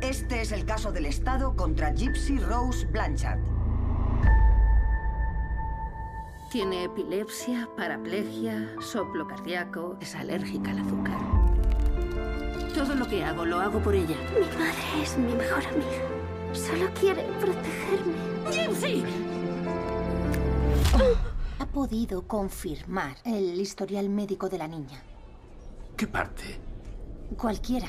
Este es el caso del Estado contra Gypsy Rose Blanchard. Tiene epilepsia, paraplegia, soplo cardíaco, es alérgica al azúcar. Todo lo que hago lo hago por ella. Mi madre es mi mejor amiga. Solo quiere protegerme. ¡Gypsy! Ha podido confirmar el historial médico de la niña. ¿Qué parte? Cualquiera.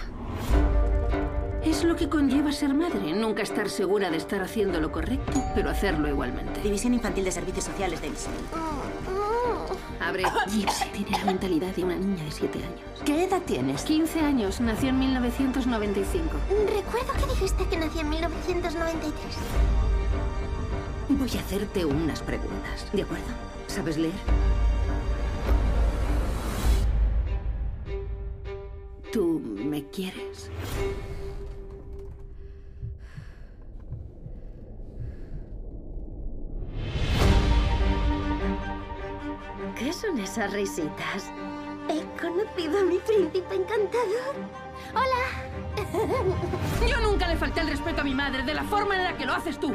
Es lo que conlleva ser madre. Nunca estar segura de estar haciendo lo correcto, pero hacerlo igualmente. División Infantil de Servicios Sociales de Misery. Abre. Gypsy tiene la mentalidad de una niña de 7 años. ¿Qué edad tienes? 15 años, nació en 1995. Recuerdo que dijiste que nací en 1993. Voy a hacerte unas preguntas, ¿de acuerdo? ¿Sabes leer? ¿Tú me quieres? ¿Qué son esas risitas? He conocido a mi príncipe encantador. Hola. Yo nunca le falté el respeto a mi madre de la forma en la que lo haces tú.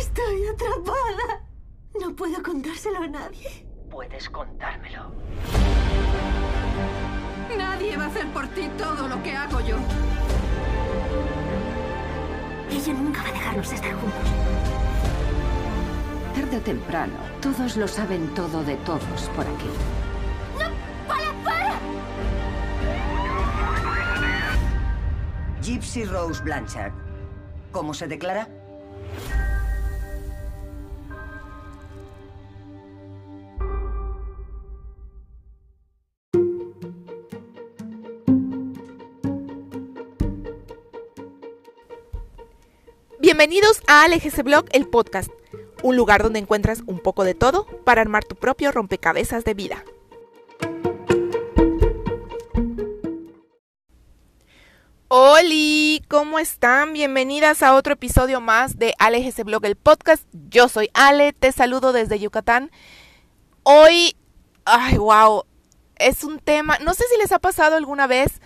Estoy atrapada. No puedo contárselo a nadie. Puedes contármelo. Nadie va a hacer por ti todo lo que hago yo. Ella nunca va a dejarnos estar juntos. Tarde o temprano, todos lo saben todo de todos por aquí. ¡Para, para! Gypsy Rose Blanchard. ¿Cómo se declara? Bienvenidos a LGC Blog, el podcast, un lugar donde encuentras un poco de todo para armar tu propio rompecabezas de vida. Hola, ¿cómo están? Bienvenidas a otro episodio más de LGC Blog, el podcast. Yo soy Ale, te saludo desde Yucatán. Hoy, ay, wow, es un tema, no sé si les ha pasado alguna vez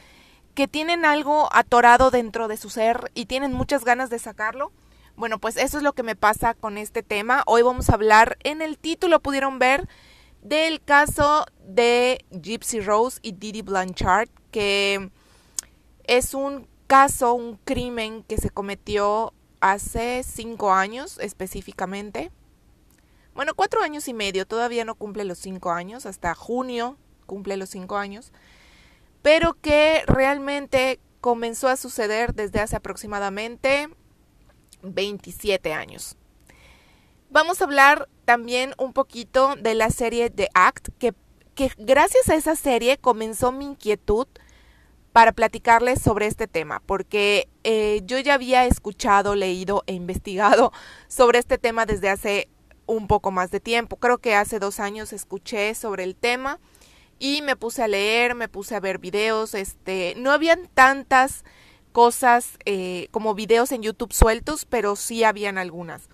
que tienen algo atorado dentro de su ser y tienen muchas ganas de sacarlo. Bueno, pues eso es lo que me pasa con este tema. Hoy vamos a hablar, en el título pudieron ver, del caso de Gypsy Rose y Didi Blanchard, que es un caso, un crimen que se cometió hace cinco años específicamente. Bueno, cuatro años y medio, todavía no cumple los cinco años, hasta junio cumple los cinco años pero que realmente comenzó a suceder desde hace aproximadamente 27 años. Vamos a hablar también un poquito de la serie The Act, que, que gracias a esa serie comenzó mi inquietud para platicarles sobre este tema, porque eh, yo ya había escuchado, leído e investigado sobre este tema desde hace un poco más de tiempo. Creo que hace dos años escuché sobre el tema y me puse a leer, me puse a ver videos, este, no habían tantas cosas eh, como videos en YouTube sueltos, pero sí habían algunas.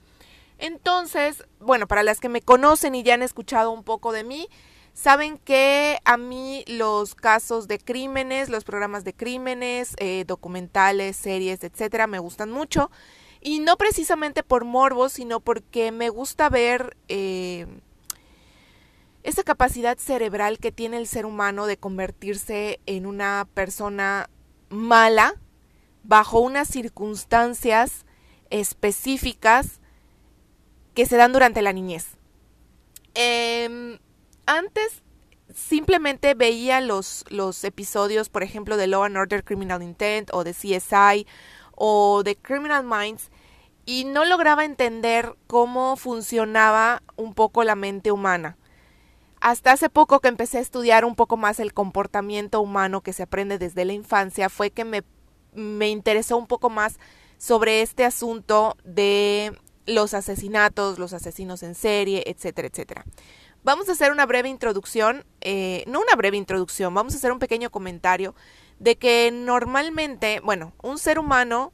Entonces, bueno, para las que me conocen y ya han escuchado un poco de mí, saben que a mí los casos de crímenes, los programas de crímenes, eh, documentales, series, etcétera, me gustan mucho. Y no precisamente por morbo, sino porque me gusta ver eh, esa capacidad cerebral que tiene el ser humano de convertirse en una persona mala bajo unas circunstancias específicas que se dan durante la niñez. Eh, antes simplemente veía los, los episodios, por ejemplo, de Law and Order Criminal Intent o de CSI o de Criminal Minds y no lograba entender cómo funcionaba un poco la mente humana. Hasta hace poco que empecé a estudiar un poco más el comportamiento humano que se aprende desde la infancia fue que me, me interesó un poco más sobre este asunto de los asesinatos, los asesinos en serie, etcétera, etcétera. Vamos a hacer una breve introducción, eh, no una breve introducción, vamos a hacer un pequeño comentario de que normalmente, bueno, un ser humano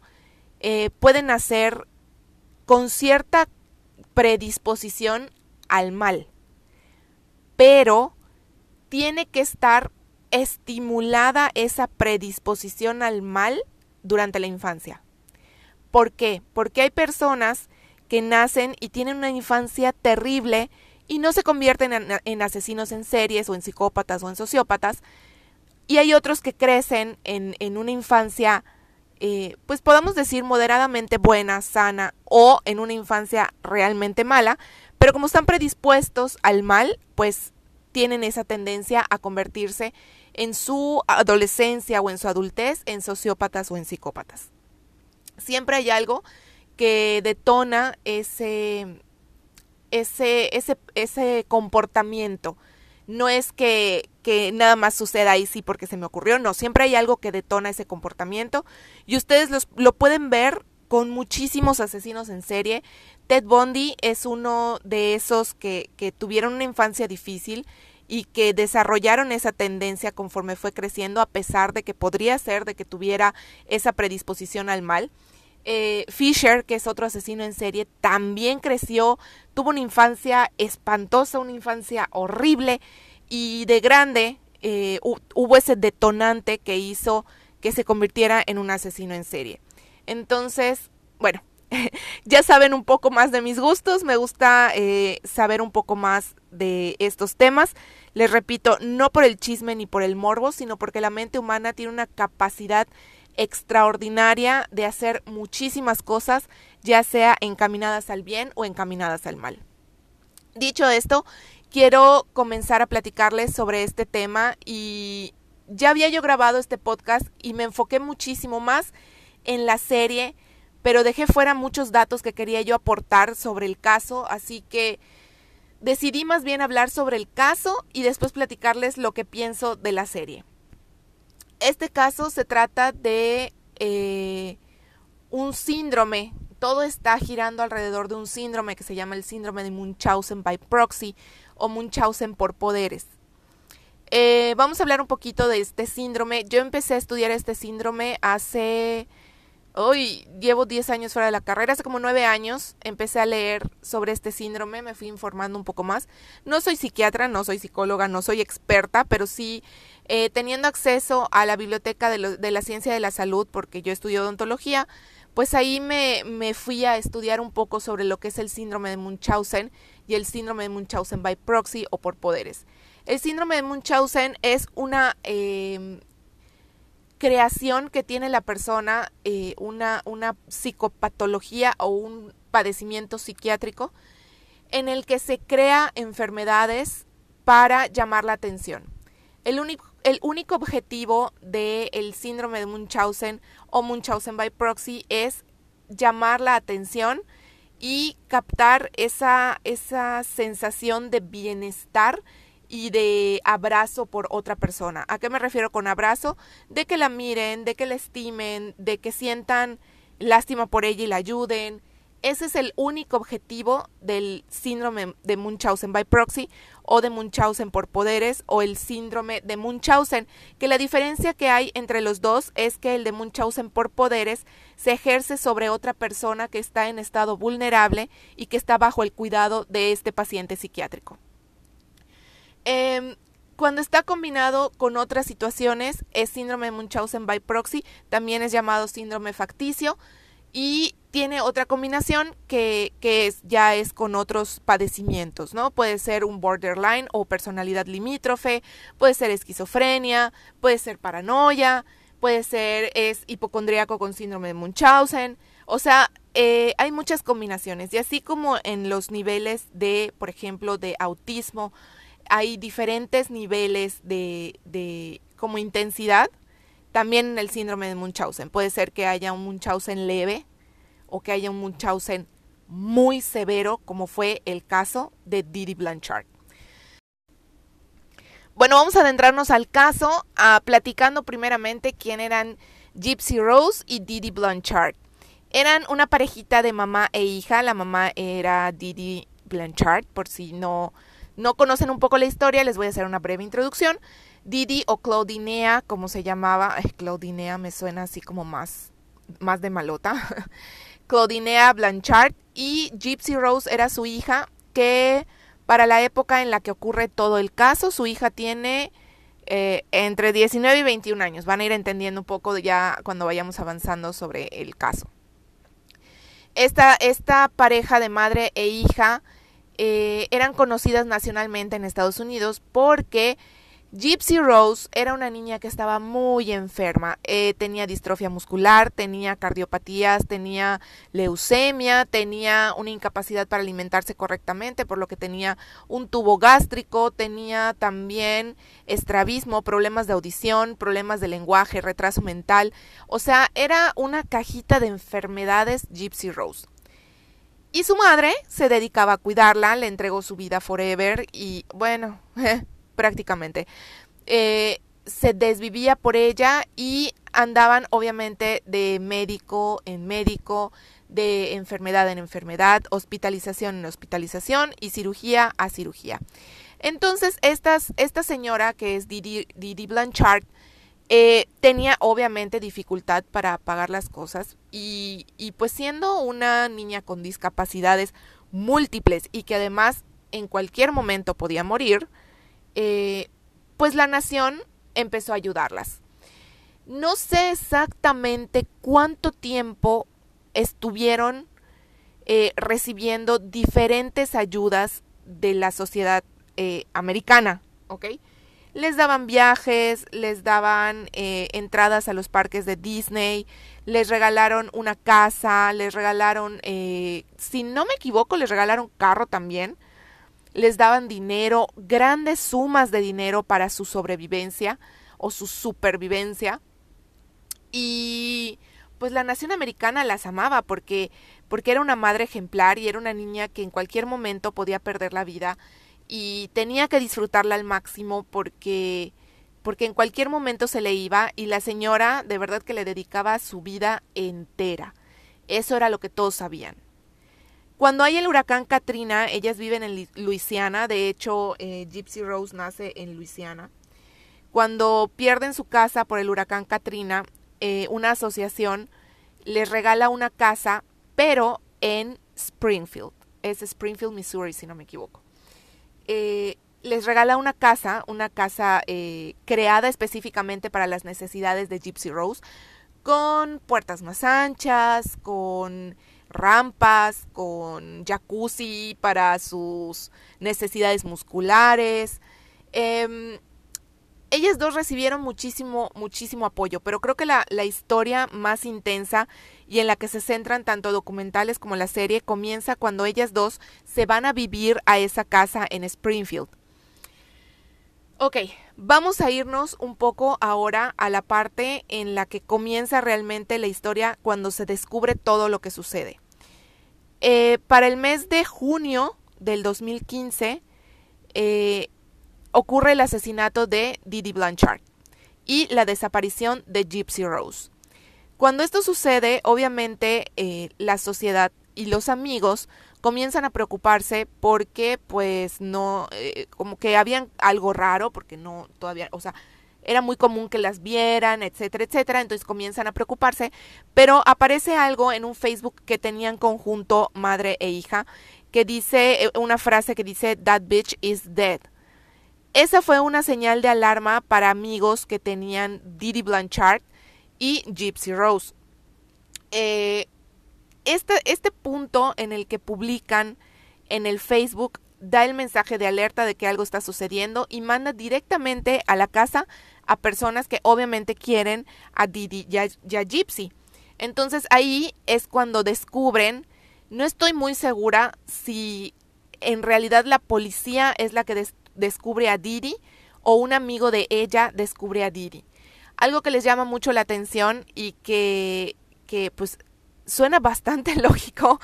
eh, puede nacer con cierta predisposición al mal, pero tiene que estar estimulada esa predisposición al mal durante la infancia. ¿Por qué? Porque hay personas que nacen y tienen una infancia terrible y no se convierten en, asesinos en series o en psicópatas o en sociópatas. Y hay otros que crecen en, una infancia, eh, pues podamos decir moderadamente buena, sana o en una infancia realmente mala, pero como están predispuestos al mal, pues tienen esa tendencia a convertirse en su adolescencia o en su adultez en sociópatas o en psicópatas. Siempre hay algo que detona ese, ese, ese, ese comportamiento. No es que, que nada más suceda ahí sí porque se me ocurrió, no, siempre hay algo que detona ese comportamiento y ustedes los, lo pueden ver con muchísimos asesinos en serie. Ted Bundy es uno de esos que, que tuvieron una infancia difícil y que desarrollaron esa tendencia conforme fue creciendo a pesar de que podría ser de que tuviera esa predisposición al mal. Eh, Fisher, que es otro asesino en serie, también creció, tuvo una infancia espantosa, una infancia horrible y de grande eh, hubo ese detonante que hizo que se convirtiera en un asesino en serie. Entonces, bueno, ya saben un poco más de mis gustos, me gusta eh, saber un poco más de estos temas. Les repito, no por el chisme ni por el morbo, sino porque la mente humana tiene una capacidad extraordinaria de hacer muchísimas cosas, ya sea encaminadas al bien o encaminadas al mal. Dicho esto, quiero comenzar a platicarles sobre este tema y ya había yo grabado este podcast y me enfoqué muchísimo más en la serie, pero dejé fuera muchos datos que quería yo aportar sobre el caso, así que decidí más bien hablar sobre el caso y después platicarles lo que pienso de la serie este caso se trata de eh, un síndrome. Todo está girando alrededor de un síndrome que se llama el síndrome de Munchausen by proxy o Munchausen por poderes. Eh, vamos a hablar un poquito de este síndrome. Yo empecé a estudiar este síndrome hace Hoy llevo 10 años fuera de la carrera, hace como 9 años empecé a leer sobre este síndrome, me fui informando un poco más. No soy psiquiatra, no soy psicóloga, no soy experta, pero sí eh, teniendo acceso a la biblioteca de, la ciencia de la salud, porque yo estudio odontología, pues ahí me, me, fui a estudiar un poco sobre lo que es el síndrome de Munchausen y el síndrome de Munchausen by proxy o por poderes. El síndrome de Munchausen es una... Eh, creación que tiene la persona eh, una, una psicopatología o un padecimiento psiquiátrico en el que se crea enfermedades para llamar la atención. El único, el único objetivo del síndrome de Munchausen o Munchausen by proxy es llamar la atención y captar esa, esa sensación de bienestar y de abrazo por otra persona. ¿A qué me refiero con abrazo? De que la miren, de que la estimen, de que sientan lástima por ella y la ayuden. Ese es el único objetivo del síndrome de Munchausen by proxy o de Munchausen por poderes o el síndrome de Munchausen, que la diferencia que hay entre los dos es que el de Munchausen por poderes se ejerce sobre otra persona que está en estado vulnerable y que está bajo el cuidado de este paciente psiquiátrico. Em, cuando está combinado con otras situaciones, es síndrome de Munchausen by proxy, también es llamado síndrome facticio y tiene otra combinación que, que es, ya es con otros padecimientos, ¿no? Puede ser un borderline o personalidad limítrofe, puede ser esquizofrenia, puede ser paranoia, puede ser es hipocondríaco con síndrome de Munchausen, o sea, eh, hay muchas combinaciones y así como en los niveles de, por ejemplo, de autismo, hay diferentes niveles de, como intensidad. También en el síndrome de Munchausen. Puede ser que haya un Munchausen leve o que haya un Munchausen muy severo, como fue el caso de Didi Blanchard. Bueno, vamos a adentrarnos al caso, a, platicando primeramente quién eran Gypsy Rose y Didi Blanchard. Eran una parejita de mamá e hija. La mamá era Didi Blanchard, por si no no conocen un poco la historia, les voy a hacer una breve introducción. Didi o Claudinea, como se llamaba, Claudinea me suena así como más, más de malota. Claudinea Blanchard y Gypsy Rose era su hija, que para la época en la que ocurre todo el caso, su hija tiene eh, entre 19 y 21 años. Van a ir entendiendo un poco ya cuando vayamos avanzando sobre el caso. Esta, esta pareja de madre e hija eh, eran conocidas nacionalmente en Estados Unidos porque Gypsy Rose era una niña que estaba muy enferma. Eh, tenía distrofia muscular, tenía cardiopatías, tenía leucemia, tenía una incapacidad para alimentarse correctamente, por lo que tenía un tubo gástrico, tenía también estrabismo, problemas de audición, problemas de lenguaje, retraso mental. O sea, era una cajita de enfermedades Gypsy Rose. Y su madre se dedicaba a cuidarla, le entregó su vida forever y bueno, prácticamente. Eh, se desvivía por ella y andaban obviamente de médico en médico, de enfermedad en enfermedad, hospitalización en hospitalización y cirugía a cirugía. Entonces, esta señora que es Didi, Didi Blanchard eh, tenía obviamente dificultad para pagar las cosas y, pues siendo una niña con discapacidades múltiples y que además en cualquier momento podía morir, eh, pues la nación empezó a ayudarlas. No sé exactamente cuánto tiempo estuvieron eh, recibiendo diferentes ayudas de la sociedad eh, americana, ¿ok? Les daban viajes, les daban entradas a los parques de Disney, les regalaron una casa, les regalaron, si no me equivoco, les regalaron carro también les daban dinero, grandes sumas de dinero para su sobrevivencia o su supervivencia. Y pues la nación americana las amaba porque porque era una madre ejemplar y era una niña que en cualquier momento podía perder la vida y tenía que disfrutarla al máximo porque porque en cualquier momento se le iba y la señora de verdad que le dedicaba su vida entera. Eso era lo que todos sabían. Cuando hay el huracán Katrina, ellas viven en Luisiana, de hecho eh, Gypsy Rose nace en Luisiana. Cuando pierden su casa por el huracán Katrina, eh, una asociación les regala una casa, pero en Springfield. Es Springfield, Missouri, si no me equivoco. Eh, les regala una casa, una casa creada específicamente para las necesidades de Gypsy Rose, con puertas más anchas, con rampas, con jacuzzi para sus necesidades musculares. Em, ellas dos recibieron muchísimo, muchísimo apoyo, pero creo que la, la, historia más intensa y en la que se centran tanto documentales como la serie comienza cuando ellas dos se van a vivir a esa casa en Springfield. Ok, vamos a irnos un poco ahora a la parte en la que comienza realmente la historia cuando se descubre todo lo que sucede. Eh, para el mes de junio del 2015 eh, ocurre el asesinato de Didi Blanchard y la desaparición de Gypsy Rose. Cuando esto sucede, obviamente eh, la sociedad y los amigos comienzan a preocuparse porque pues no, como que habían algo raro, porque no todavía, o sea, era muy común que las vieran, etcétera, etcétera, entonces comienzan a preocuparse, pero aparece algo en un Facebook que tenían conjunto madre e hija, que dice eh, una frase que dice That bitch is dead. Esa fue una señal de alarma para amigos que tenían Didi Blanchard y Gypsy Rose. Eh, este, este punto en el que publican en el Facebook da el mensaje de alerta de que algo está sucediendo y manda directamente a la casa a personas que obviamente quieren a Didi y a, Gypsy. Entonces ahí es cuando descubren, no estoy muy segura si en realidad la policía es la que descubre a Didi o un amigo de ella descubre a Didi. Algo que les llama mucho la atención y que, que pues suena bastante lógico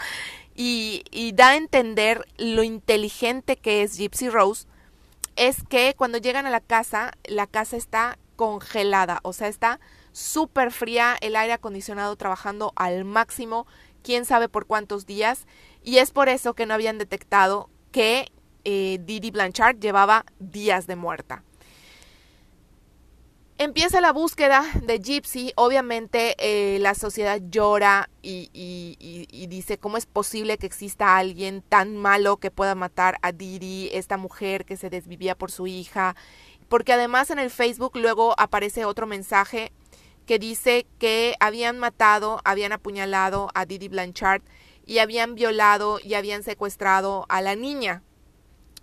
y, y da a entender lo inteligente que es Gypsy Rose es que cuando llegan a la casa, la casa está congelada, o sea, está súper fría, el aire acondicionado trabajando al máximo, quién sabe por cuántos días, y es por eso que no habían detectado que eh, Didi Blanchard llevaba días de muerta. Empieza la búsqueda de Gypsy, obviamente eh, la sociedad llora y, y, dice cómo es posible que exista alguien tan malo que pueda matar a Didi, esta mujer que se desvivía por su hija, porque además en el Facebook luego aparece otro mensaje que dice que habían matado, habían apuñalado a Didi Blanchard y habían violado y habían secuestrado a la niña.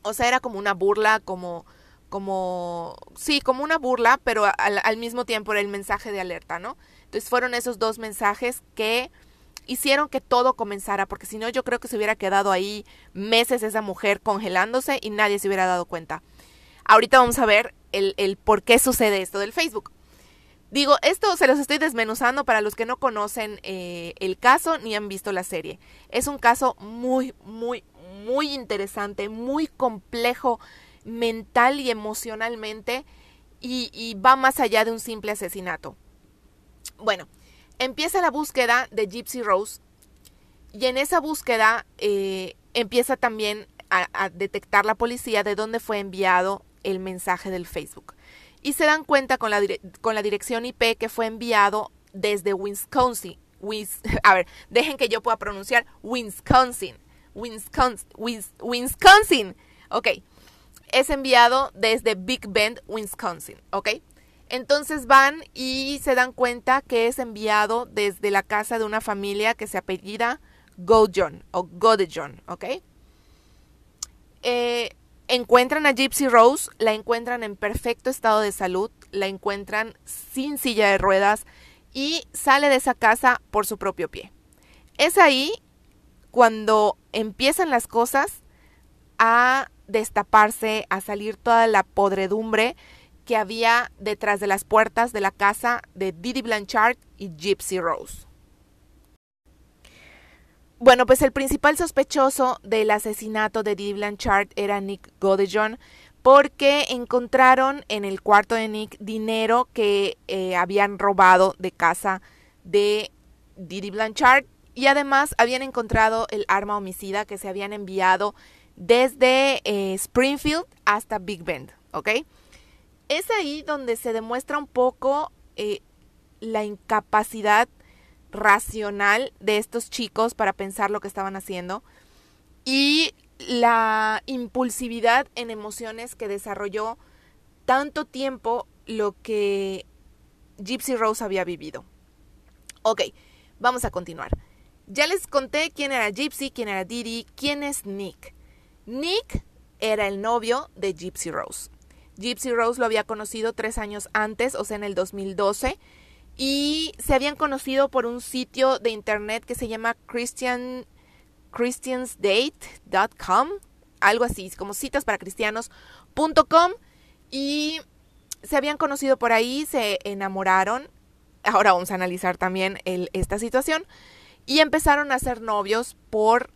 O sea, era como una burla, como, como, sí, como una burla, pero al, al mismo tiempo era el mensaje de alerta, ¿no? Entonces fueron esos dos mensajes que hicieron que todo comenzara, porque si no yo creo que se hubiera quedado ahí meses esa mujer congelándose y nadie se hubiera dado cuenta. Ahorita vamos a ver el, por qué sucede esto del Facebook. Digo, esto se los estoy desmenuzando para los que no conocen eh, el caso ni han visto la serie. Es un caso muy, muy, muy interesante, muy complejo mental y emocionalmente y, va más allá de un simple asesinato. Bueno, empieza la búsqueda de Gypsy Rose y en esa búsqueda eh, empieza también a, detectar la policía de dónde fue enviado el mensaje del Facebook. Y se dan cuenta con la, dirección IP que fue enviado desde Wisconsin. Wis, a ver, dejen que yo pueda pronunciar Wisconsin. Wisconsin. Wisconsin. Ok. Es enviado desde Big Bend, Wisconsin. Ok. Entonces van y se dan cuenta que es enviado desde la casa de una familia que se apellida Godejohn o Godejohn, ¿ok? Eh, encuentran a Gypsy Rose, la encuentran en perfecto estado de salud, la encuentran sin silla de ruedas y sale de esa casa por su propio pie. Es ahí cuando empiezan las cosas a destaparse, a salir toda la podredumbre que había detrás de las puertas de la casa de Didi Blanchard y Gypsy Rose. Bueno, pues el principal sospechoso del asesinato de Didi Blanchard era Nick Godejohn, porque encontraron en el cuarto de Nick dinero que eh, habían robado de casa de Didi Blanchard y además habían encontrado el arma homicida que se habían enviado desde eh, Springfield hasta Big Bend, ¿ok? es ahí donde se demuestra un poco eh, la incapacidad racional de estos chicos para pensar lo que estaban haciendo y la impulsividad en emociones que desarrolló tanto tiempo lo que Gypsy Rose había vivido. Ok, vamos a continuar. Ya les conté quién era Gypsy, quién era Didi, quién es Nick. Nick era el novio de Gypsy Rose. Gypsy Rose lo había conocido tres años antes, o sea, en el 2012, y se habían conocido por un sitio de internet que se llama Christian, christiansdate.com, algo así, como citas para cristianos.com, y se habían conocido por ahí, se enamoraron, ahora vamos a analizar también esta situación, y empezaron a ser novios por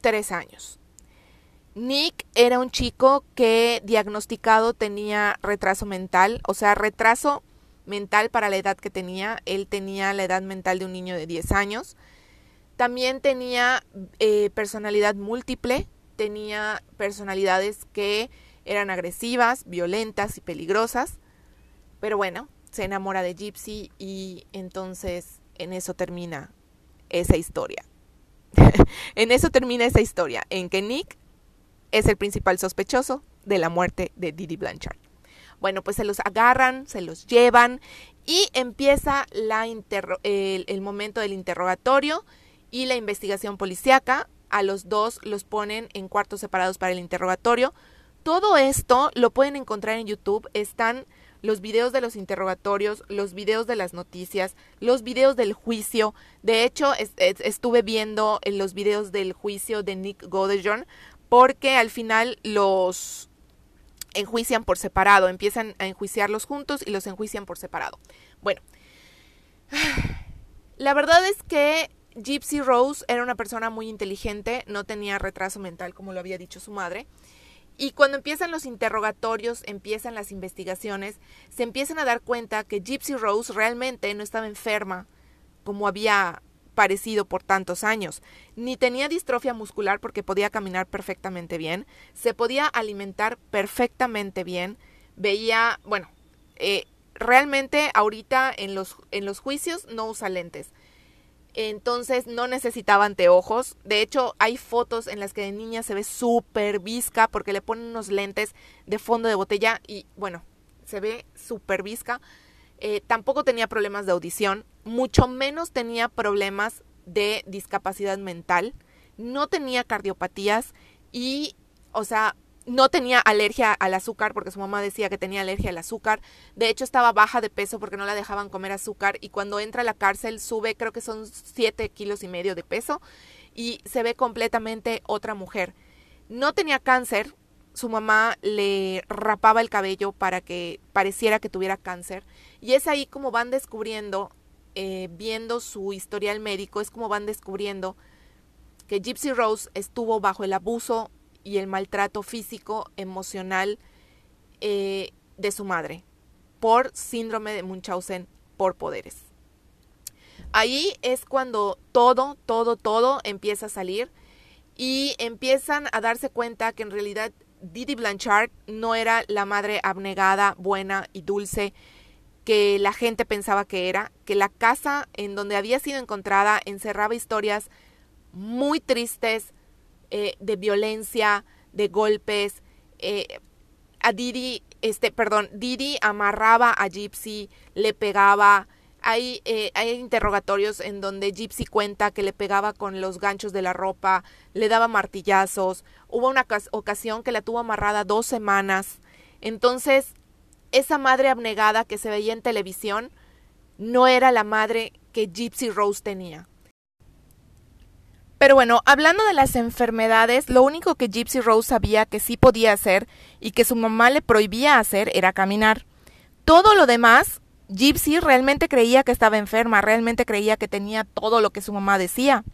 tres años. Nick era un chico que diagnosticado tenía retraso mental, o sea, retraso mental para la edad que tenía. Él tenía la edad mental de un niño de 10 años. También tenía eh, personalidad múltiple, tenía personalidades que eran agresivas, violentas y peligrosas. Pero bueno, se enamora de Gypsy y entonces en eso termina esa historia. en eso termina esa historia, en que Nick es el principal sospechoso de la muerte de Didi Blanchard. Bueno, pues se los agarran, se los llevan y empieza la el, momento del interrogatorio y la investigación policíaca. A los dos los ponen en cuartos separados para el interrogatorio. Todo esto lo pueden encontrar en YouTube. Están los videos de los interrogatorios, los videos de las noticias, los videos del juicio. De hecho, es, es, estuve viendo los videos del juicio de Nick Godejohn porque al final los enjuician por separado, empiezan a enjuiciarlos juntos y los enjuician por separado. Bueno, la verdad es que Gypsy Rose era una persona muy inteligente, no tenía retraso mental como lo había dicho su madre. Y cuando empiezan los interrogatorios, empiezan las investigaciones, se empiezan a dar cuenta que Gypsy Rose realmente no estaba enferma como había parecido por tantos años, ni tenía distrofia muscular porque podía caminar perfectamente bien, se podía alimentar perfectamente bien, veía, bueno, eh, realmente ahorita en los, en los juicios no usa lentes. Entonces no necesitaba anteojos. De hecho, hay fotos en las que de niña se ve súper visca porque le ponen unos lentes de fondo de botella y bueno, se ve súper visca. Eh, tampoco tenía problemas de audición, mucho menos tenía problemas de discapacidad mental, no tenía cardiopatías y, o sea, no tenía alergia al azúcar porque su mamá decía que tenía alergia al azúcar. De hecho, estaba baja de peso porque no la dejaban comer azúcar y cuando entra a la cárcel sube, creo que son 7 kilos y medio de peso y se ve completamente otra mujer. No tenía cáncer, su mamá le rapaba el cabello para que pareciera que tuviera cáncer y es ahí como van descubriendo, eh, viendo su historial médico, es como van descubriendo que Gypsy Rose estuvo bajo el abuso y el maltrato físico, emocional eh, de su madre por síndrome de Munchausen por poderes. Ahí es cuando todo, todo, todo empieza a salir y empiezan a darse cuenta que en realidad Didi Blanchard no era la madre abnegada, buena y dulce que la gente pensaba que era, que la casa en donde había sido encontrada encerraba historias muy tristes, eh, de violencia, de golpes. Eh, a Didi, este, perdón, Didi amarraba a Gypsy, le pegaba. Hay, eh, hay interrogatorios en donde Gypsy cuenta que le pegaba con los ganchos de la ropa, le daba martillazos. Hubo una ocasión que la tuvo amarrada dos semanas. Entonces, esa madre abnegada que se veía en televisión no era la madre que Gypsy Rose tenía. Pero bueno, hablando de las enfermedades, lo único que Gypsy Rose sabía que sí podía hacer y que su mamá le prohibía hacer era caminar. Todo lo demás, Gypsy realmente creía que estaba enferma, realmente creía que tenía todo lo que su mamá decía.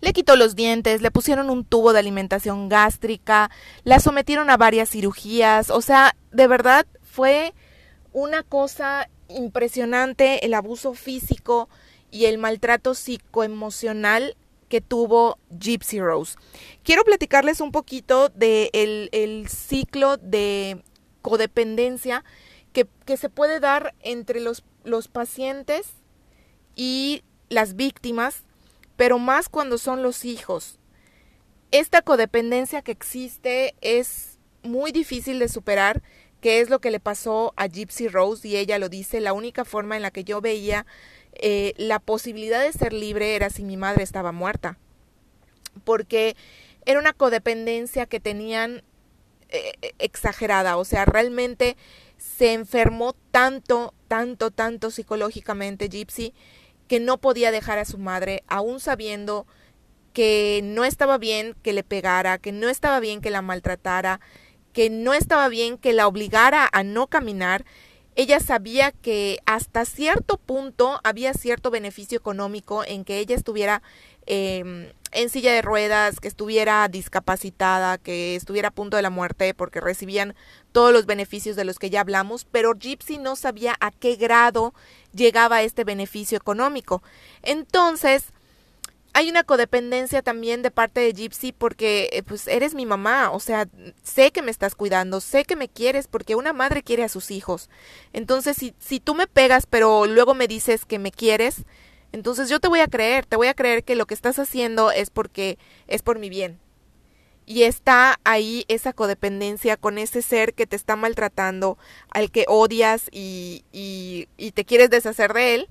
Le quitó los dientes, le pusieron un tubo de alimentación gástrica, la sometieron a varias cirugías, o sea, de verdad fue una cosa impresionante el abuso físico y el maltrato psicoemocional que tuvo Gypsy Rose. Quiero platicarles un poquito del de el ciclo de codependencia que, se puede dar entre los pacientes y las víctimas, pero más cuando son los hijos. Esta codependencia que existe es muy difícil de superar, que es lo que le pasó a Gypsy Rose y ella lo dice, la única forma en la que yo veía eh, la posibilidad de ser libre era si mi madre estaba muerta, porque era una codependencia que tenían eh, exagerada, o sea, realmente se enfermó tanto, tanto, tanto psicológicamente Gypsy que no podía dejar a su madre, aún sabiendo que no estaba bien que le pegara, que no estaba bien que la maltratara, que no estaba bien que la obligara a no caminar ella sabía que hasta cierto punto había cierto beneficio económico en que ella estuviera em, en silla de ruedas, que estuviera discapacitada, que estuviera a punto de la muerte, porque recibían todos los beneficios de los que ya hablamos, pero Gypsy no sabía a qué grado llegaba este beneficio económico. Entonces, hay una codependencia también de parte de Gypsy porque eh, pues eres mi mamá, o sea, sé que me estás cuidando, sé que me quieres porque una madre quiere a sus hijos. Entonces, si, si tú me pegas pero luego me dices que me quieres, entonces yo te voy a creer, te voy a creer que lo que estás haciendo es porque es por mi bien. Y está ahí esa codependencia con ese ser que te está maltratando, al que odias y, y, y te quieres deshacer de él,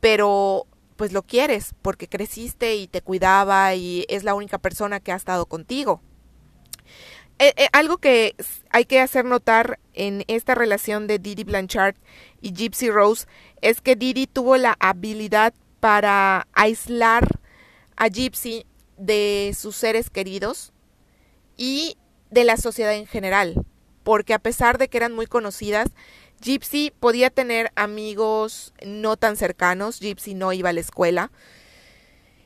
pero pues lo quieres porque creciste y te cuidaba y es la única persona que ha estado contigo. Eh, eh, algo que hay que hacer notar en esta relación de Didi Blanchard y Gypsy Rose es que Didi tuvo la habilidad para aislar a Gypsy de sus seres queridos y de la sociedad en general, porque a pesar de que eran muy conocidas, Gypsy podía tener amigos no tan cercanos, Gypsy no iba a la escuela.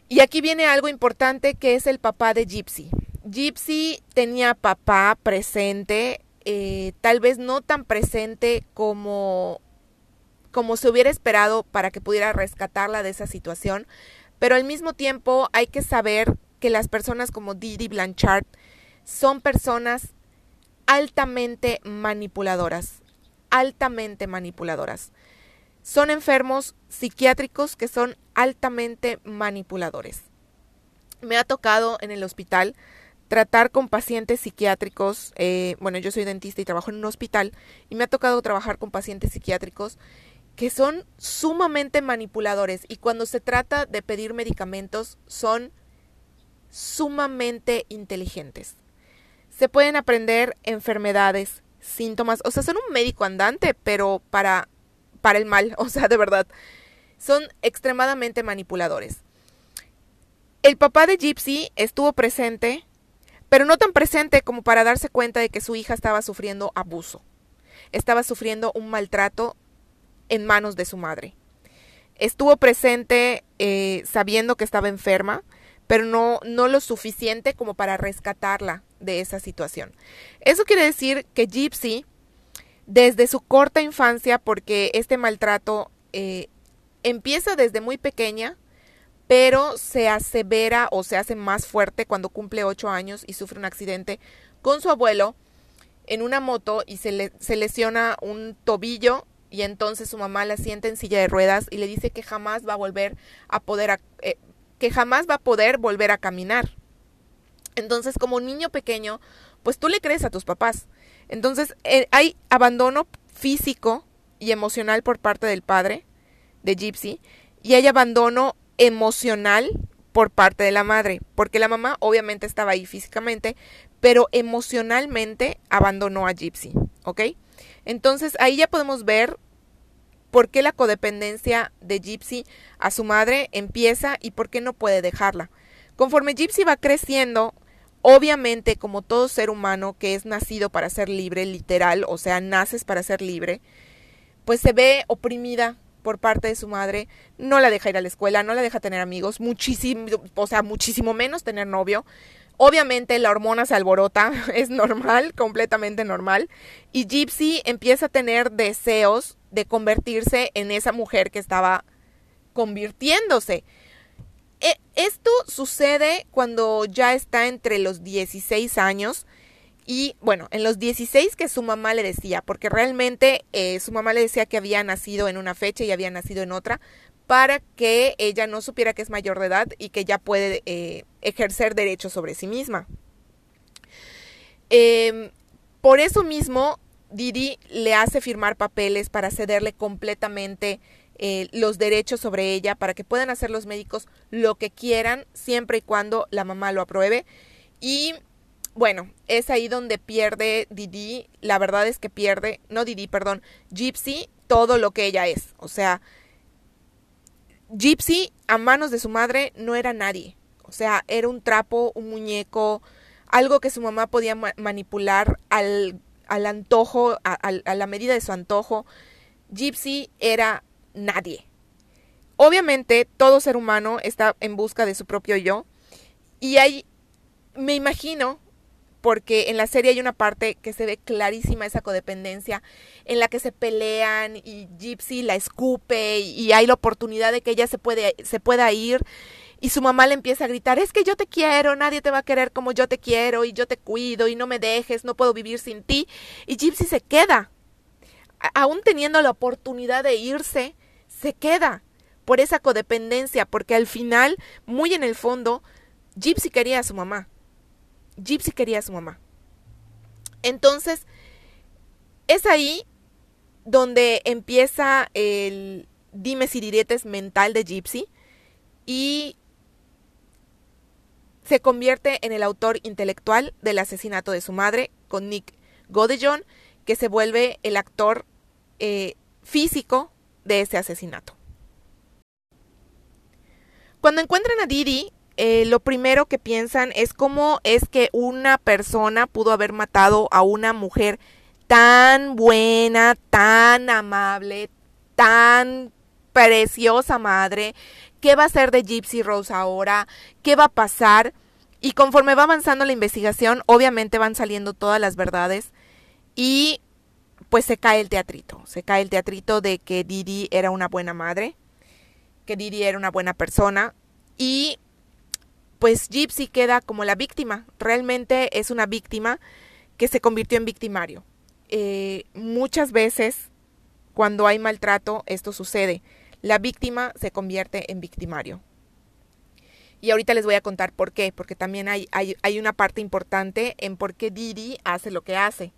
Y aquí viene algo importante que es el papá de Gypsy. Gypsy tenía papá presente, eh, tal vez no tan presente como, como se hubiera esperado para que pudiera rescatarla de esa situación, pero al mismo tiempo hay que saber que las personas como Didi Blanchard son personas altamente manipuladoras altamente manipuladoras. Son enfermos psiquiátricos que son altamente manipuladores. Me ha tocado en el hospital tratar con pacientes psiquiátricos, eh, bueno, yo soy dentista y trabajo en un hospital, y me ha tocado trabajar con pacientes psiquiátricos que son sumamente manipuladores y cuando se trata de pedir medicamentos son sumamente inteligentes. Se pueden aprender enfermedades, síntomas, o sea, son un médico andante, pero para, para el mal, o sea, de verdad, son extremadamente manipuladores. El papá de Gypsy estuvo presente, pero no tan presente como para darse cuenta de que su hija estaba sufriendo abuso. Estaba sufriendo un maltrato en manos de su madre. Estuvo presente eh, sabiendo que estaba enferma, pero no, no lo suficiente como para rescatarla de esa situación. Eso quiere decir que Gypsy, desde su corta infancia, porque este maltrato eh, empieza desde muy pequeña, pero se asevera o se hace más fuerte cuando cumple ocho años y sufre un accidente con su abuelo en una moto y se, le, se lesiona un tobillo y entonces su mamá la sienta en silla de ruedas y le dice que jamás va a volver a poder eh, que jamás va a poder volver a caminar. Entonces, como niño pequeño, pues tú le crees a tus papás. Entonces, eh, hay abandono físico y emocional por parte del padre de Gypsy y hay abandono emocional por parte de la madre, porque la mamá obviamente estaba ahí físicamente, pero emocionalmente abandonó a Gypsy, ¿ok? Entonces ahí ya podemos ver por qué la codependencia de Gypsy a su madre empieza y por qué no puede dejarla. Conforme Gypsy va creciendo, obviamente como todo ser humano que es nacido para ser libre, literal, o sea, naces para ser libre, pues se ve oprimida por parte de su madre, no la deja ir a la escuela, no la deja tener amigos, muchísimo, o sea, muchísimo menos tener novio. Obviamente la hormona se alborota, es normal, completamente normal, y Gypsy empieza a tener deseos de convertirse en esa mujer que estaba convirtiéndose. E, esto sucede cuando ya está entre los 16 años y bueno, en los 16 que su mamá le decía, porque realmente eh, su mamá le decía que había nacido en una fecha y había nacido en otra, para que ella no supiera que es mayor de edad y que ya puede eh, ejercer derechos sobre sí misma. Em, por eso mismo, Didi le hace firmar papeles para cederle completamente eh, los derechos sobre ella, para que puedan hacer los médicos lo que quieran, siempre y cuando la mamá lo apruebe. Y bueno, es ahí donde pierde Didi, la verdad es que pierde, no Didi, perdón, Gypsy, todo lo que ella es. O sea, Gypsy a manos de su madre no era nadie. O sea, era un trapo, un muñeco, algo que su mamá podía manipular al, al antojo, a, a la medida de su antojo. Gypsy era nadie. Obviamente, todo ser humano está en busca de su propio yo. Y hay, me imagino, porque en la serie hay una parte que se ve clarísima esa codependencia en la que se pelean y Gypsy la escupe y, hay la oportunidad de que ella se, puede, se pueda ir y su mamá le empieza a gritar, es que yo te quiero, nadie te va a querer como yo te quiero y yo te cuido y no me dejes, no puedo vivir sin ti. Y Gypsy se queda, aún teniendo la oportunidad de irse, se queda por esa codependencia, porque al final, muy en el fondo, Gypsy quería a su mamá. Gypsy quería a su mamá. Entonces, es ahí donde empieza el dimes y diretes mental de Gypsy y se convierte en el autor intelectual del asesinato de su madre con Nick Godillon, que se vuelve el actor eh, físico de ese asesinato. Cuando encuentran a Didi, eh, lo primero que piensan es cómo es que una persona pudo haber matado a una mujer tan buena, tan amable, tan preciosa madre. ¿Qué va a hacer de Gypsy Rose ahora? ¿Qué va a pasar? Y conforme va avanzando la investigación, obviamente van saliendo todas las verdades y pues se cae el teatrito, se cae el teatrito de que Didi era una buena madre, que Didi era una buena persona y pues Gypsy queda como la víctima. Realmente es una víctima que se convirtió en victimario. Eh, muchas veces cuando hay maltrato esto sucede. La víctima se convierte en victimario. Y ahorita les voy a contar por qué, porque también hay, hay, hay una parte importante en por qué Didi hace lo que hace.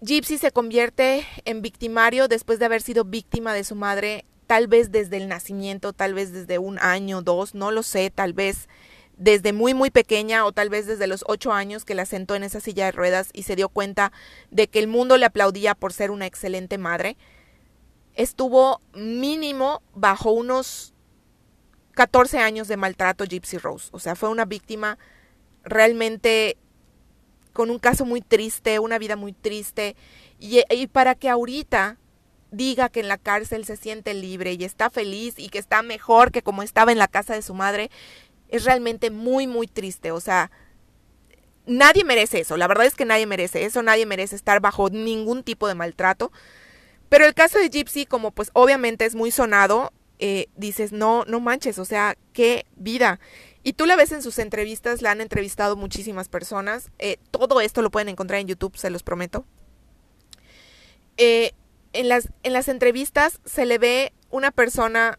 Gypsy se convierte en victimario después de haber sido víctima de su madre, tal vez desde el nacimiento, tal vez desde un año, dos, no lo sé, tal vez desde muy muy pequeña o tal vez desde los ocho años que la sentó en esa silla de ruedas y se dio cuenta de que el mundo le aplaudía por ser una excelente madre, estuvo mínimo bajo unos 14 años de maltrato Gypsy Rose. O sea, fue una víctima realmente con un caso muy triste, una vida muy triste. Y, y, para que ahorita diga que en la cárcel se siente libre y está feliz y que está mejor que como estaba en la casa de su madre, es realmente muy, muy triste. O sea, nadie merece eso. La verdad es que nadie merece eso. Nadie merece estar bajo ningún tipo de maltrato. Pero el caso de Gypsy, como pues obviamente es muy sonado, eh, dices, no, no manches, o sea, qué vida. Y tú la ves en sus entrevistas, la han entrevistado muchísimas personas. Eh, todo esto lo pueden encontrar en YouTube, se los prometo. Eh, en, las, en las entrevistas se le ve una persona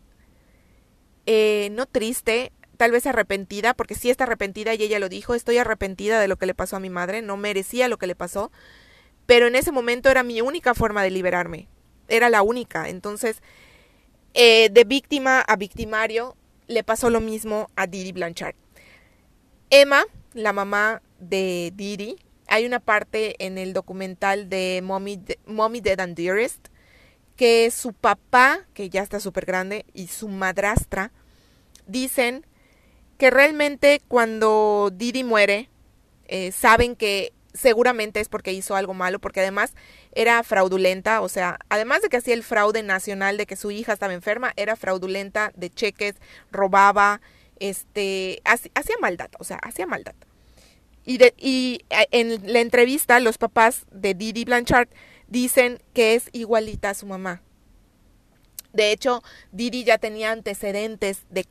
eh, no triste, tal vez arrepentida, porque sí está arrepentida y ella lo dijo, estoy arrepentida de lo que le pasó a mi madre, no merecía lo que le pasó, pero en ese momento era mi única forma de liberarme, era la única. Entonces, eh, de víctima a victimario, le pasó lo mismo a Didi Blanchard. Emma, la mamá de Didi, hay una parte en el documental de Mommy, Dead and Dearest que su papá, que ya está súper grande, y su madrastra dicen que realmente cuando Didi muere, eh, saben que seguramente es porque hizo algo malo, porque además era fraudulenta, o sea, además de que hacía el fraude nacional de que su hija estaba enferma, era fraudulenta de cheques, robaba, este, hacía maldad, o sea, hacía maldad. Y, de, y eh, en la entrevista los papás de Didi Blanchard dicen que es igualita a su mamá. De hecho, Didi ya tenía antecedentes de,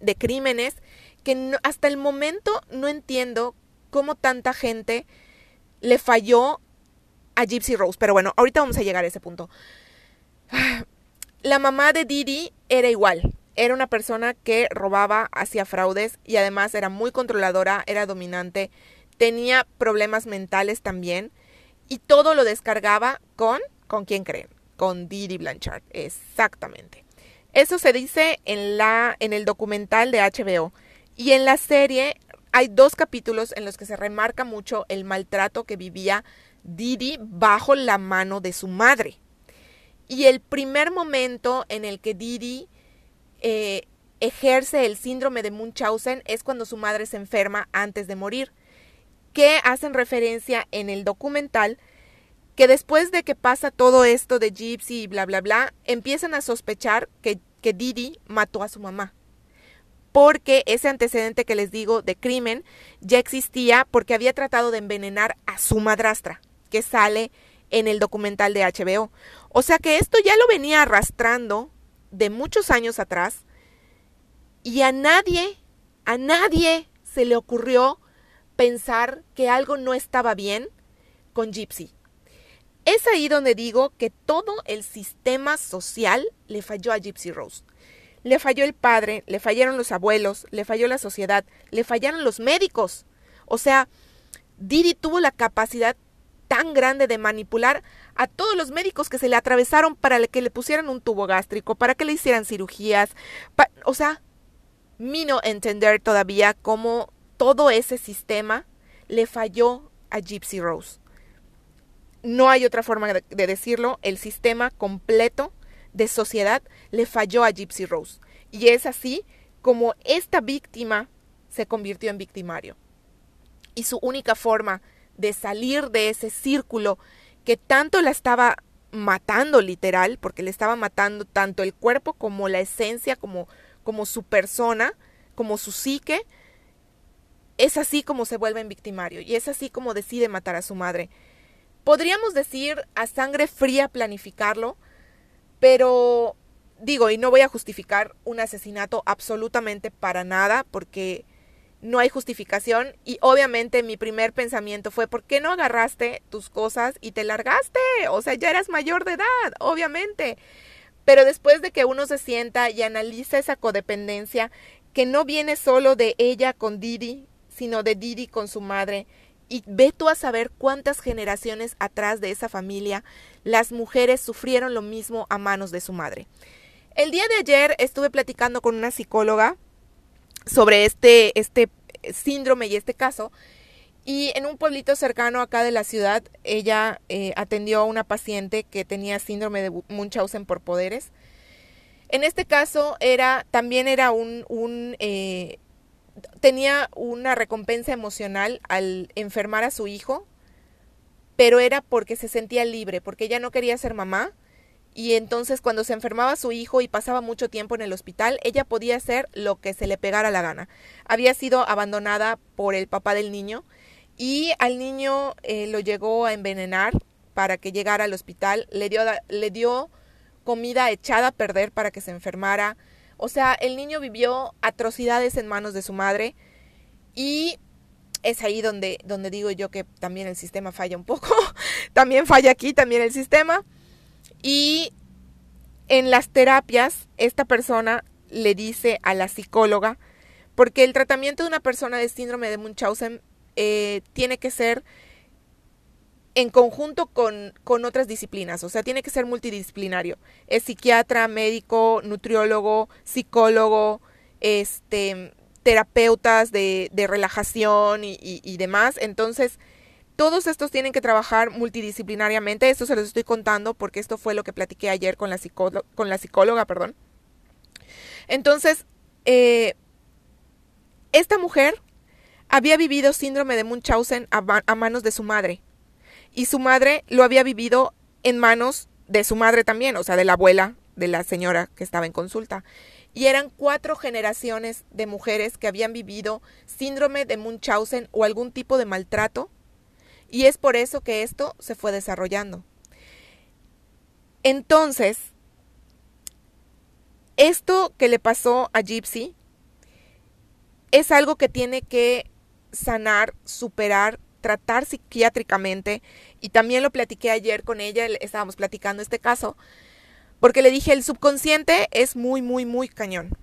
de crímenes que hasta el momento no entiendo cómo tanta gente le falló a Gypsy Rose. Pero bueno, ahorita vamos a llegar a ese punto. La mamá de Didi era igual. Era una persona que robaba, hacía fraudes y además era muy controladora, era dominante, tenía problemas mentales también y todo lo descargaba con, ¿con quién creen? Con Didi Blanchard, exactamente. Eso se dice en, la, en el documental de HBO. Y en la serie hay dos capítulos en los que se remarca mucho el maltrato que vivía Didi bajo la mano de su madre. Y el primer momento en el que Didi eh, ejerce el síndrome de Munchausen es cuando su madre se enferma antes de morir, que hacen referencia en el documental que después de que pasa todo esto de Gypsy y bla bla bla, empiezan a sospechar que, que Didi mató a su mamá porque ese antecedente que les digo de crimen ya existía porque había tratado de envenenar a su madrastra, que sale en el documental de HBO. O sea que esto ya lo venía arrastrando de muchos años atrás y a nadie, a nadie se le ocurrió pensar que algo no estaba bien con Gypsy. Es ahí donde digo que todo el sistema social le falló a Gypsy Rose. Le falló el padre, le fallaron los abuelos, le falló la sociedad, le fallaron los médicos. O sea, Didi tuvo la capacidad tan grande de manipular a todos los médicos que se le atravesaron para que le pusieran un tubo gástrico, para que le hicieran cirugías. o sea, mi no entender todavía cómo todo ese sistema le falló a Gypsy Rose. No hay otra forma de decirlo, el sistema completo de sociedad le falló a Gypsy Rose. Y es así como esta víctima se convirtió en victimario. Y su única forma de salir de ese círculo que tanto la estaba matando literal, porque le estaba matando tanto el cuerpo como la esencia, como, como su persona, como su psique, es así como se vuelve en victimario y es así como decide matar a su madre. Podríamos decir a sangre fría planificarlo, pero digo, y no voy a justificar un asesinato absolutamente para nada, porque no hay justificación. Y obviamente mi primer pensamiento fue, ¿por qué no agarraste tus cosas y te largaste? O sea, ya eras mayor de edad, obviamente. Pero después de que uno se sienta y analiza esa codependencia, que no viene solo de ella con Didi, sino de Didi con su madre, y ve tú a saber cuántas generaciones atrás de esa familia las mujeres sufrieron lo mismo a manos de su madre. El día de ayer estuve platicando con una psicóloga sobre este, este síndrome y este caso. Y en un pueblito cercano acá de la ciudad, ella eh, atendió a una paciente que tenía síndrome de Munchausen por poderes. En este caso era, también era un, eh, tenía una recompensa emocional al enfermar a su hijo, pero era porque se sentía libre, porque ella no quería ser mamá y entonces cuando se enfermaba su hijo y pasaba mucho tiempo en el hospital, ella podía hacer lo que se le pegara la gana. Había sido abandonada por el papá del niño y al niño eh, lo llegó a envenenar para que llegara al hospital, le dio, le dio comida echada a perder para que se enfermara. O sea, el niño vivió atrocidades en manos de su madre y es ahí donde, donde digo yo que también el sistema falla un poco. también falla aquí, también el sistema. Y en las terapias, esta persona le dice a la psicóloga, porque el tratamiento de una persona de síndrome de Munchausen eh, tiene que ser en conjunto con, con, otras disciplinas, o sea, tiene que ser multidisciplinario. Es psiquiatra, médico, nutriólogo, psicólogo, este, terapeutas de, de relajación y, y, y demás. Entonces, todos estos tienen que trabajar multidisciplinariamente. Esto se los estoy contando porque esto fue lo que platiqué ayer con la, psicóloga. Perdón. Entonces, eh, esta mujer había vivido síndrome de Munchausen a, a manos de su madre. Y su madre lo había vivido en manos de su madre también, o sea, de la abuela de la señora que estaba en consulta. Y eran cuatro generaciones de mujeres que habían vivido síndrome de Munchausen o algún tipo de maltrato y es por eso que esto se fue desarrollando. Entonces, esto que le pasó a Gypsy es algo que tiene que sanar, superar, tratar psiquiátricamente. Y también lo platiqué ayer con ella, estábamos platicando este caso, porque le dije, el subconsciente es muy, muy, muy cañón.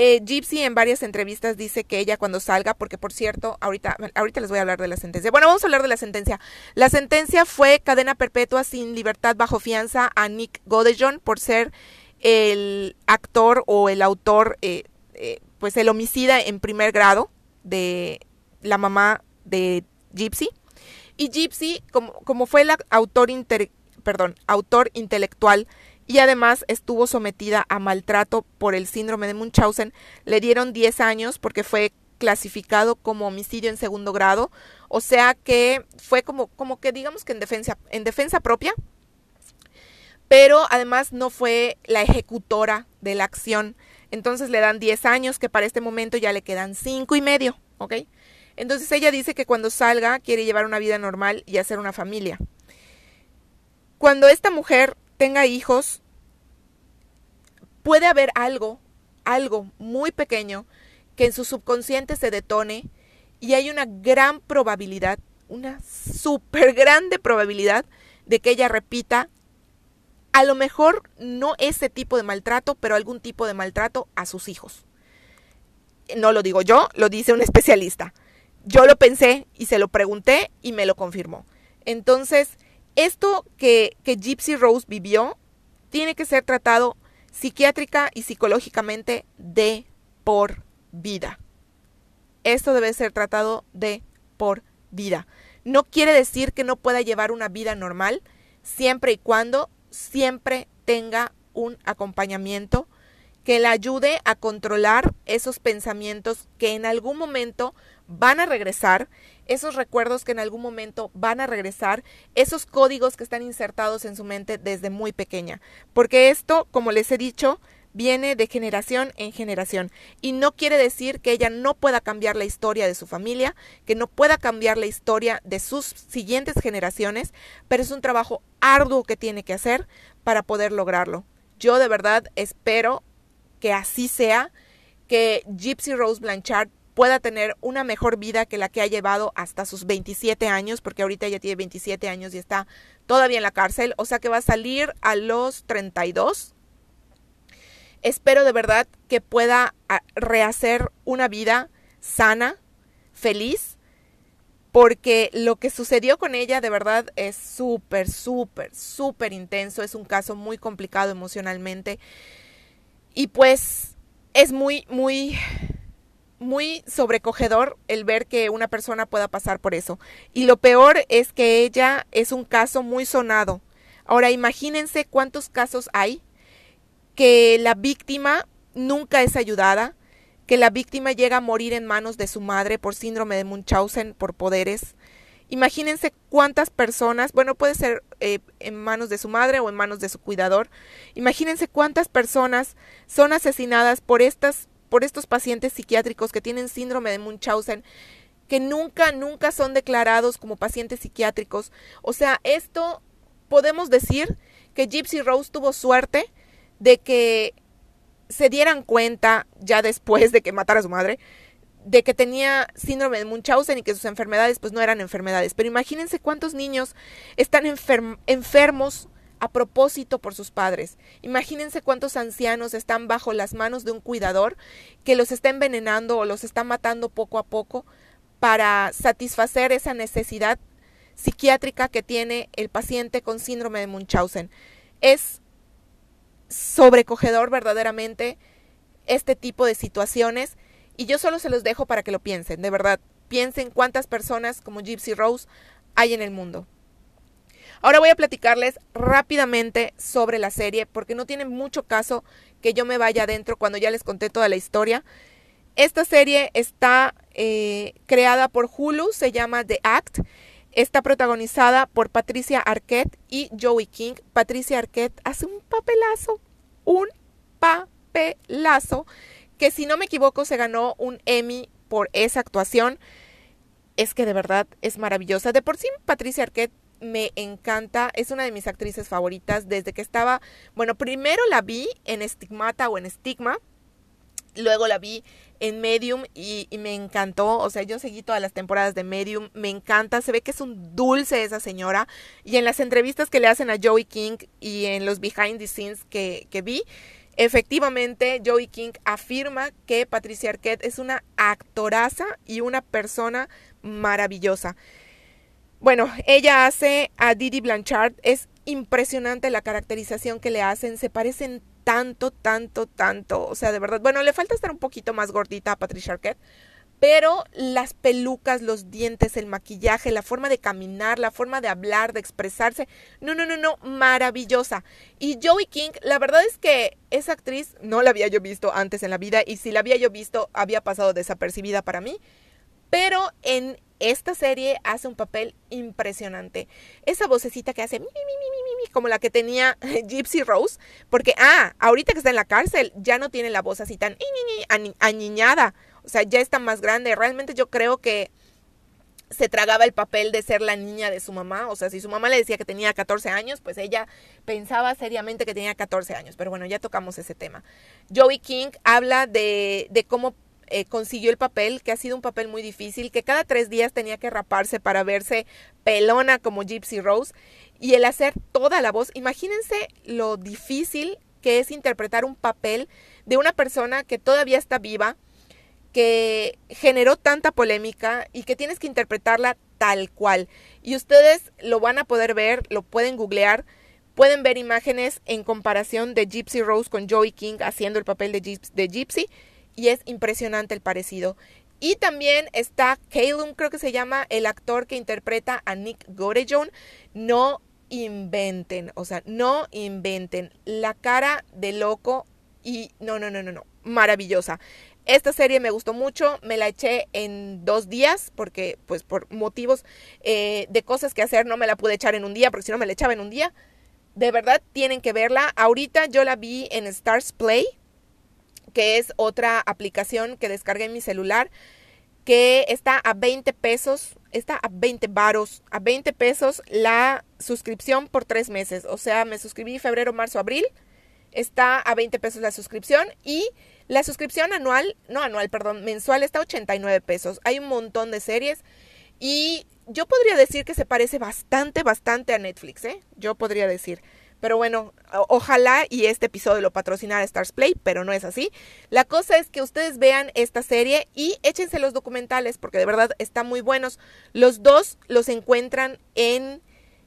Eh, Gypsy en varias entrevistas dice que ella cuando salga, porque por cierto, ahorita, ahorita les voy a hablar de la sentencia. Bueno, vamos a hablar de la sentencia. La sentencia fue cadena perpetua sin libertad bajo fianza a Nick Godejon por ser el actor o el autor, eh, eh, pues el homicida en primer grado de la mamá de Gypsy. Y Gypsy, como, como fue el autor, perdón, autor intelectual y además estuvo sometida a maltrato por el síndrome de Munchausen. Le dieron 10 años porque fue clasificado como homicidio en segundo grado, o sea que fue como, como que digamos que en defensa, en defensa propia, pero además no fue la ejecutora de la acción. Entonces le dan 10 años, que para este momento ya le quedan cinco y medio, ¿ok? Entonces ella dice que cuando salga quiere llevar una vida normal y hacer una familia. Cuando esta mujer tenga hijos, puede haber algo, algo muy pequeño que en su subconsciente se detone y hay una gran probabilidad, una súper grande probabilidad de que ella repita a lo mejor no ese tipo de maltrato, pero algún tipo de maltrato a sus hijos. No lo digo yo, lo dice un especialista. Yo lo pensé y se lo pregunté y me lo confirmó. Entonces, esto que, que Gypsy Rose vivió tiene que ser tratado psiquiátrica y psicológicamente de por vida. Esto debe ser tratado de por vida. No quiere decir que no pueda llevar una vida normal siempre y cuando siempre tenga un acompañamiento que le ayude a controlar esos pensamientos que en algún momento van a regresar, esos recuerdos que en algún momento van a regresar, esos códigos que están insertados en su mente desde muy pequeña. Porque esto, como les he dicho, viene de generación en generación y no quiere decir que ella no pueda cambiar la historia de su familia, que no pueda cambiar la historia de sus siguientes generaciones, pero es un trabajo arduo que tiene que hacer para poder lograrlo. Yo de verdad espero que así sea, que Gypsy Rose Blanchard pueda tener una mejor vida que la que ha llevado hasta sus 27 años, porque ahorita ella tiene 27 años y está todavía en la cárcel, o sea que va a salir a los 32. espero de verdad que pueda ah, rehacer una vida sana, feliz, porque lo que sucedió con ella de verdad es súper, súper, súper intenso, es un caso muy complicado emocionalmente. Y pues es muy, muy, muy sobrecogedor el ver que una persona pueda pasar por eso. Y lo peor es que ella es un caso muy sonado. Ahora imagínense cuántos casos hay que la víctima nunca es ayudada, que la víctima llega a morir en manos de su madre por síndrome de Munchausen, por poderes. Imagínense cuántas personas, bueno, puede ser eh, en manos de su madre o en manos de su cuidador. Imagínense cuántas personas son asesinadas por estas, por estos pacientes psiquiátricos que tienen síndrome de Munchausen, que nunca, nunca son declarados como pacientes psiquiátricos. O sea, esto podemos decir que Gypsy Rose tuvo suerte de que se dieran cuenta ya después de que matara a su madre de que tenía síndrome de Munchausen y que sus enfermedades pues no eran enfermedades. Pero imagínense cuántos niños están enfermos a propósito por sus padres. Imagínense cuántos ancianos están bajo las manos de un cuidador que los está envenenando o los está matando poco a poco para satisfacer esa necesidad psiquiátrica que tiene el paciente con síndrome de Munchausen. Es sobrecogedor verdaderamente este tipo de situaciones y yo solo se los dejo para que lo piensen, de verdad, piensen cuántas personas como Gypsy Rose hay en el mundo. Ahora voy a platicarles rápidamente sobre la serie porque no tiene mucho caso que yo me vaya adentro cuando ya les conté toda la historia. Esta serie está eh, creada por Hulu, se llama The Act. Está protagonizada por Patricia Arquette y Joey King. Patricia Arquette hace un papelazo, un papelazo, que si no me equivoco se ganó un Emmy por esa actuación. Es que de verdad es maravillosa. De por sí Patricia Arquette me encanta, es una de mis actrices favoritas desde que estaba, bueno, primero la vi en Estigmata o en Estigma, luego la vi en Medium y, me encantó. O sea, yo seguí todas las temporadas de Medium. Me encanta. Se ve que es un dulce esa señora. Y en las entrevistas que le hacen a Joey King y en los behind the scenes que, que vi, efectivamente Joey King afirma que Patricia Arquette es una actoraza y una persona maravillosa. Bueno, ella hace a Didi Blanchard. Es impresionante la caracterización que le hacen. Se parecen tanto, tanto, tanto. O sea, de verdad. Bueno, le falta estar un poquito más gordita a Patricia Arquette. Pero las pelucas, los dientes, el maquillaje, la forma de caminar, la forma de hablar, de expresarse. No, no, no, no, maravillosa. Y Joey King, la verdad es que esa actriz no la había yo visto antes en la vida y si la había yo visto había pasado desapercibida para mí. Pero en esta serie hace un papel impresionante. Esa vocecita que hace mi, mi, mi, como la que tenía Gypsy Rose, porque, ah, ahorita que está en la cárcel, ya no tiene la voz así tan aniñada, o sea, ya está más grande. Realmente yo creo que se tragaba el papel de ser la niña de su mamá. O sea, si su mamá le decía que tenía 14 años, pues ella pensaba seriamente que tenía 14 años. Pero bueno, ya tocamos ese tema. Joey King habla de, de cómo eh, consiguió el papel, que ha sido un papel muy difícil, que cada tres días tenía que raparse para verse pelona como Gypsy Rose y el hacer toda la voz. Imagínense lo difícil que es interpretar un papel de una persona que todavía está viva, que generó tanta polémica y que tienes que interpretarla tal cual. Y ustedes lo van a poder ver, lo pueden googlear. Pueden ver imágenes en comparación de Gypsy Rose con Joey King haciendo el papel de, de Gypsy y es impresionante el parecido. Y también está Calum, creo que se llama el actor que interpreta a Nick Gorejon. No inventen, o sea, no inventen la cara de loco y no, no, no, no, no, maravillosa. Esta serie me gustó mucho, me la eché en dos días porque pues por motivos eh, de cosas que hacer no me la pude echar en un día porque si no me la echaba en un día. De verdad tienen que verla. Ahorita yo la vi en Stars Play que es otra aplicación que descargué en mi celular, que está a 20 pesos, está a 20 varos, a 20 pesos la suscripción por tres meses. O sea, me suscribí febrero, marzo, abril, está a 20 pesos la suscripción y la suscripción anual, no anual, perdón, mensual está a 89 pesos. Hay un montón de series y yo podría decir que se parece bastante, bastante a Netflix, ¿eh? Yo podría decir. Pero bueno, ojalá y este episodio lo patrocinara Stars Play, pero no es así. La cosa es que ustedes vean esta serie y échense los documentales porque de verdad están muy buenos. Los dos los encuentran en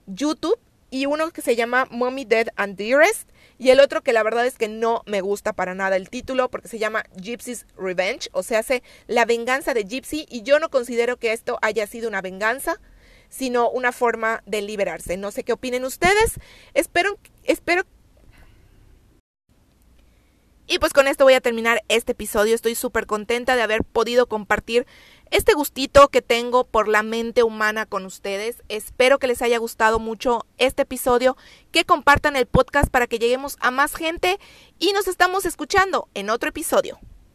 YouTube y uno que se llama Mommy Dead and Dearest y el otro que la verdad es que no me gusta para nada el título porque se llama Gypsy's Revenge, o sea, hace la venganza de Gypsy y yo no considero que esto haya sido una venganza, sino una forma de liberarse. No sé qué opinen ustedes. Espero espero y pues con esto voy a terminar este episodio. Estoy súper contenta de haber podido compartir este gustito que tengo por la mente humana con ustedes. Espero que les haya gustado mucho este episodio, que compartan el podcast para que lleguemos a más gente y nos estamos escuchando en otro episodio.